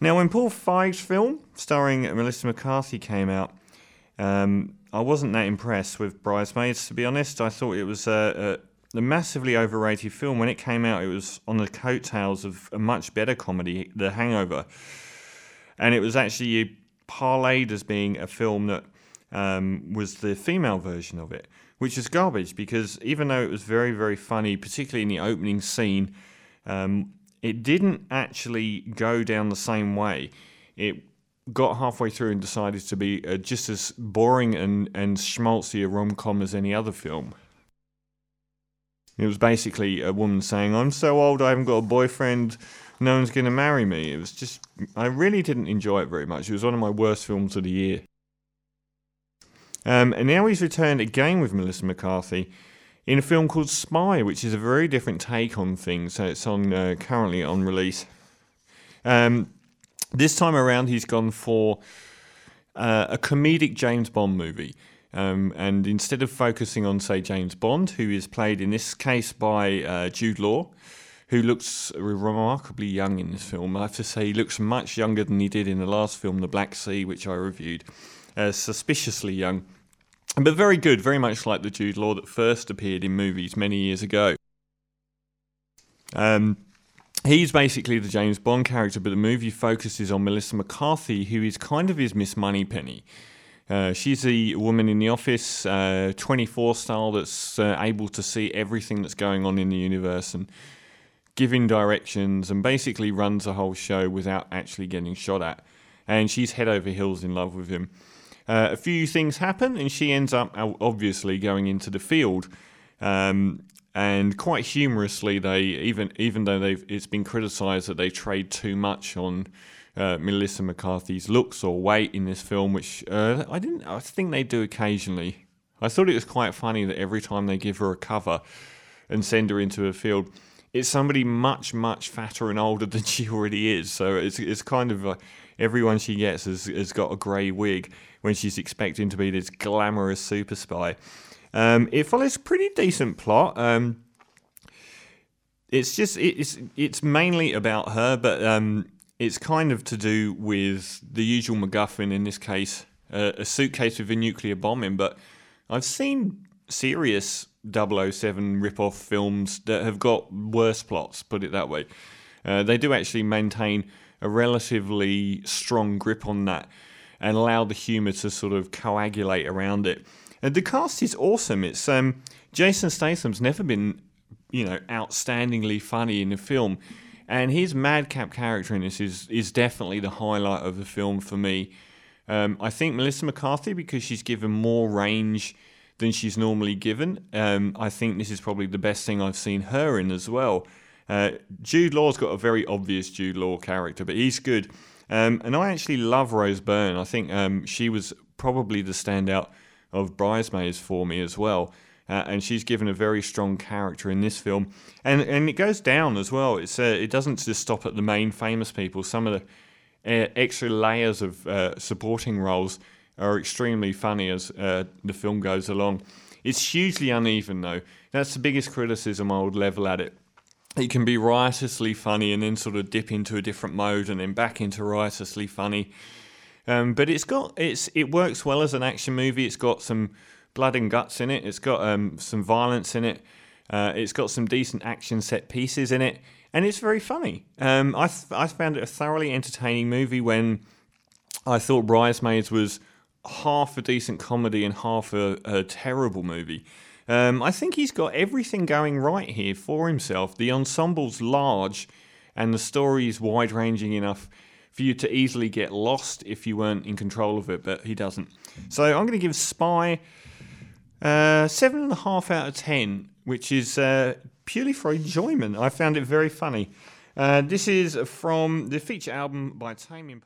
Now, when Paul Feig's film starring Melissa McCarthy came out, um, I wasn't that impressed with Bridesmaids, to be honest. I thought it was a, a, a, massively overrated film. When it came out, it was on the coattails of a much better comedy, The Hangover. And it was actually parlayed as being a film that um, was the female version of it, which is garbage because even though it was very, very funny, particularly in the opening scene, um, it didn't actually go down the same way. It got halfway through and decided to be uh, just as boring and, and schmaltzy a rom com as any other film. It was basically a woman saying, I'm so old, I haven't got a boyfriend, no one's going to marry me. It was just, I really didn't enjoy it very much. It was one of my worst films of the year. Um, and now he's returned again with Melissa McCarthy in a film called Spy, which is a very different take on things. So it's on uh, currently on release. Um, this time around, he's gone for uh, a comedic James Bond movie. Um, and instead of focusing on, say, James Bond, who is played in this case by uh, Jude Law, who looks remarkably young in this film. I have to say, he looks much younger than he did in the last film, The Black Sea, which I reviewed. Uh, suspiciously young but very good, very much like the Jude Law that first appeared in movies many years ago. Um, he's basically the James Bond character, but the movie focuses on Melissa McCarthy, who is kind of his Miss Moneypenny. Uh, she's a woman in the office, uh, 24 style, that's uh, able to see everything that's going on in the universe and giving directions and basically runs the whole show without actually getting shot at. And she's head over heels in love with him. Uh, a few things happen, and she ends up obviously going into the field. Um, and quite humorously, they even even though they've it's been criticised that they trade too much on uh, Melissa McCarthy's looks or weight in this film, which uh, I didn't. I think they do occasionally. I thought it was quite funny that every time they give her a cover and send her into a field, it's somebody much much fatter and older than she already is. So it's it's kind of like everyone she gets has, has got a grey wig when she's expecting to be this glamorous super spy. Um, it follows a pretty decent plot. Um, it's just it's it's mainly about her, but um, it's kind of to do with the usual MacGuffin in this case, uh, a suitcase with a nuclear bomb in. But I've seen serious 007 rip-off films that have got worse plots. Put it that way. Uh, they do actually maintain a relatively strong grip on that and allow the humour to sort of coagulate around it. And the cast is awesome. It's um, Jason Statham's never been, you know, outstandingly funny in a film, and his madcap character in this is is definitely the highlight of the film for me. Um, I think Melissa McCarthy because she's given more range than she's normally given. Um, I think this is probably the best thing I've seen her in as well. Uh, Jude Law's got a very obvious Jude Law character, but he's good. Um, and I actually love Rose Byrne. I think um, she was probably the standout of Bridesmaids for me as well. Uh, and she's given a very strong character in this film, and and it goes down as well. It's uh, it doesn't just stop at the main famous people. Some of the uh, extra layers of uh, supporting roles are extremely funny as uh, the film goes along. It's hugely uneven though. That's the biggest criticism I would level at it it can be riotously funny and then sort of dip into a different mode and then back into riotously funny. Um, but it's got it's it works well as an action movie. It's got some blood and guts in it. It's got um, some violence in it. Uh, it's got some decent action set pieces in it, and it's very funny. Um, I th- I found it a thoroughly entertaining movie when I thought Bridesmaids was half a decent comedy and half a, a terrible movie. Um, I think he's got everything going right here for himself. The ensemble's large, and the story is wide ranging enough for you to easily get lost if you weren't in control of it, but he doesn't. So I'm going to give Spy uh, seven and a half out of ten, which is uh, purely for enjoyment. I found it very funny. Uh, this is from the feature album by Tame.